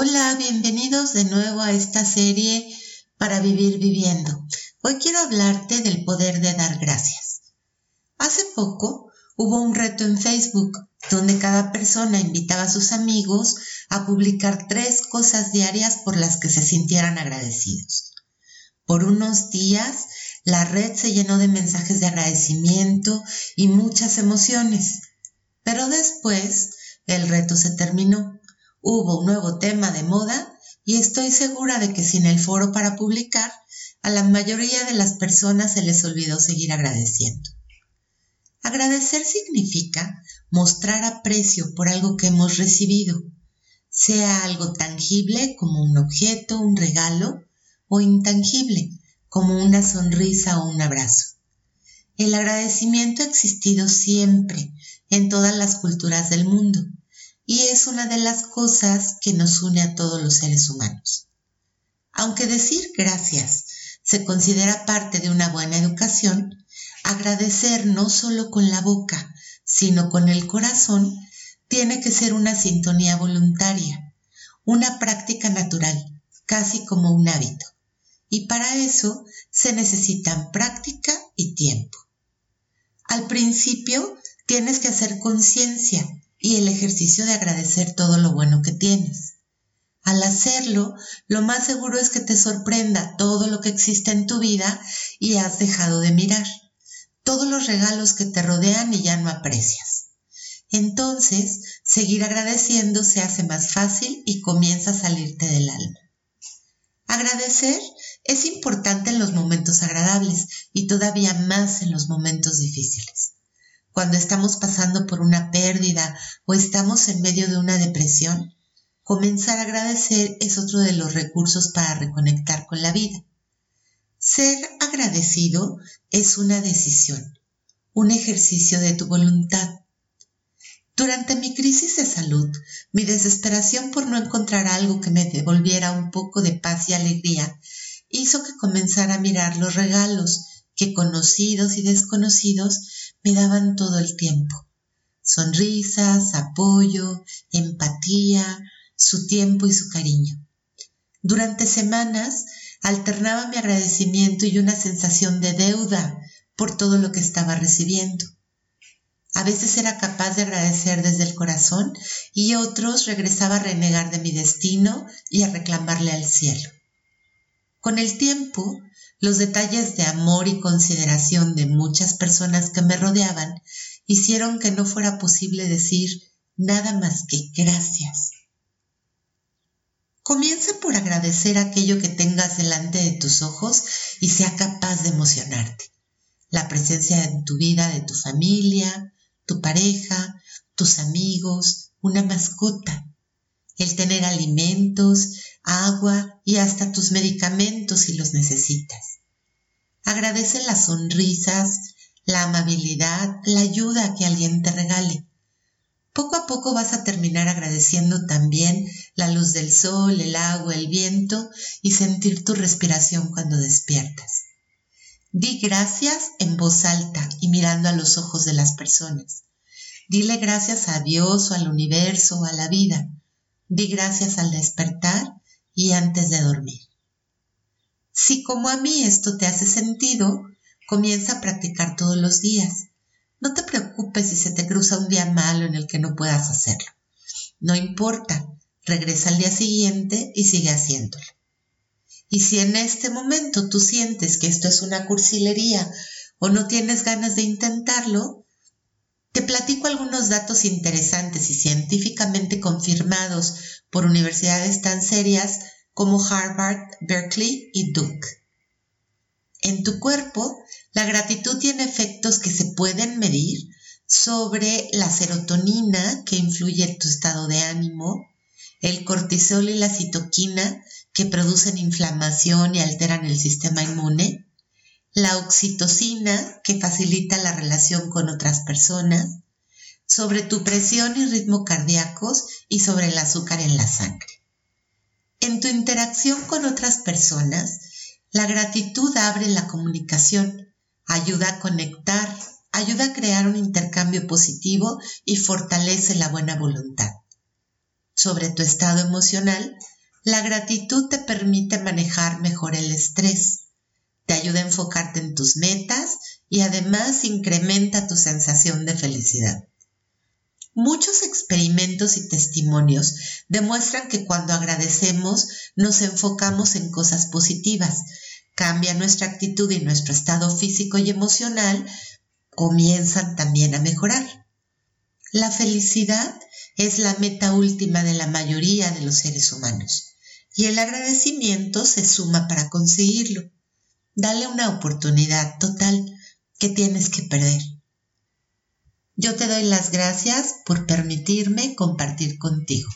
Hola, bienvenidos de nuevo a esta serie para vivir viviendo. Hoy quiero hablarte del poder de dar gracias. Hace poco hubo un reto en Facebook donde cada persona invitaba a sus amigos a publicar tres cosas diarias por las que se sintieran agradecidos. Por unos días la red se llenó de mensajes de agradecimiento y muchas emociones, pero después el reto se terminó Hubo un nuevo tema de moda y estoy segura de que sin el foro para publicar, a la mayoría de las personas se les olvidó seguir agradeciendo. Agradecer significa mostrar aprecio por algo que hemos recibido, sea algo tangible como un objeto, un regalo, o intangible como una sonrisa o un abrazo. El agradecimiento ha existido siempre en todas las culturas del mundo y es una de las cosas que nos une a todos los seres humanos. Aunque decir gracias se considera parte de una buena educación, agradecer no solo con la boca, sino con el corazón, tiene que ser una sintonía voluntaria, una práctica natural, casi como un hábito. Y para eso se necesitan práctica y tiempo. Al principio tienes que hacer conciencia y el ejercicio de agradecer todo lo bueno que tienes. Al hacerlo, lo más seguro es que te sorprenda todo lo que existe en tu vida y has dejado de mirar, todos los regalos que te rodean y ya no aprecias. Entonces, seguir agradeciendo se hace más fácil y comienza a salirte del alma. Agradecer es importante en los momentos agradables y todavía más en los momentos difíciles cuando estamos pasando por una pérdida o estamos en medio de una depresión, comenzar a agradecer es otro de los recursos para reconectar con la vida. Ser agradecido es una decisión, un ejercicio de tu voluntad. Durante mi crisis de salud, mi desesperación por no encontrar algo que me devolviera un poco de paz y alegría hizo que comenzara a mirar los regalos que conocidos y desconocidos me daban todo el tiempo. Sonrisas, apoyo, empatía, su tiempo y su cariño. Durante semanas alternaba mi agradecimiento y una sensación de deuda por todo lo que estaba recibiendo. A veces era capaz de agradecer desde el corazón y otros regresaba a renegar de mi destino y a reclamarle al cielo. Con el tiempo los detalles de amor y consideración de muchas personas que me rodeaban hicieron que no fuera posible decir nada más que gracias. Comienza por agradecer aquello que tengas delante de tus ojos y sea capaz de emocionarte. La presencia en tu vida de tu familia, tu pareja, tus amigos, una mascota, el tener alimentos, agua y hasta tus medicamentos si los necesitas. Agradece las sonrisas, la amabilidad, la ayuda que alguien te regale. Poco a poco vas a terminar agradeciendo también la luz del sol, el agua, el viento y sentir tu respiración cuando despiertas. Di gracias en voz alta y mirando a los ojos de las personas. Dile gracias a Dios o al universo o a la vida. Di gracias al despertar y antes de dormir. Si como a mí esto te hace sentido, comienza a practicar todos los días. No te preocupes si se te cruza un día malo en el que no puedas hacerlo. No importa, regresa al día siguiente y sigue haciéndolo. Y si en este momento tú sientes que esto es una cursilería o no tienes ganas de intentarlo, te platico algunos datos interesantes y científicamente confirmados por universidades tan serias como Harvard, Berkeley y Duke. En tu cuerpo, la gratitud tiene efectos que se pueden medir sobre la serotonina que influye en tu estado de ánimo, el cortisol y la citoquina que producen inflamación y alteran el sistema inmune, la oxitocina, que facilita la relación con otras personas, sobre tu presión y ritmo cardíacos y sobre el azúcar en la sangre. En tu interacción con otras personas, la gratitud abre la comunicación, ayuda a conectar, ayuda a crear un intercambio positivo y fortalece la buena voluntad. sobre tu estado emocional, la gratitud te permite manejar mejor el estrés, te ayuda a enfocarte en tus metas y además incrementa tu sensación de felicidad. Muchos experimentos y testimonios demuestran que cuando agradecemos nos enfocamos en cosas positivas, cambia nuestra actitud y nuestro estado físico y emocional comienzan también a mejorar. La felicidad es la meta última de la mayoría de los seres humanos y el agradecimiento se suma para conseguirlo. Dale una oportunidad total que tienes que perder. Yo te doy las gracias por permitirme compartir contigo.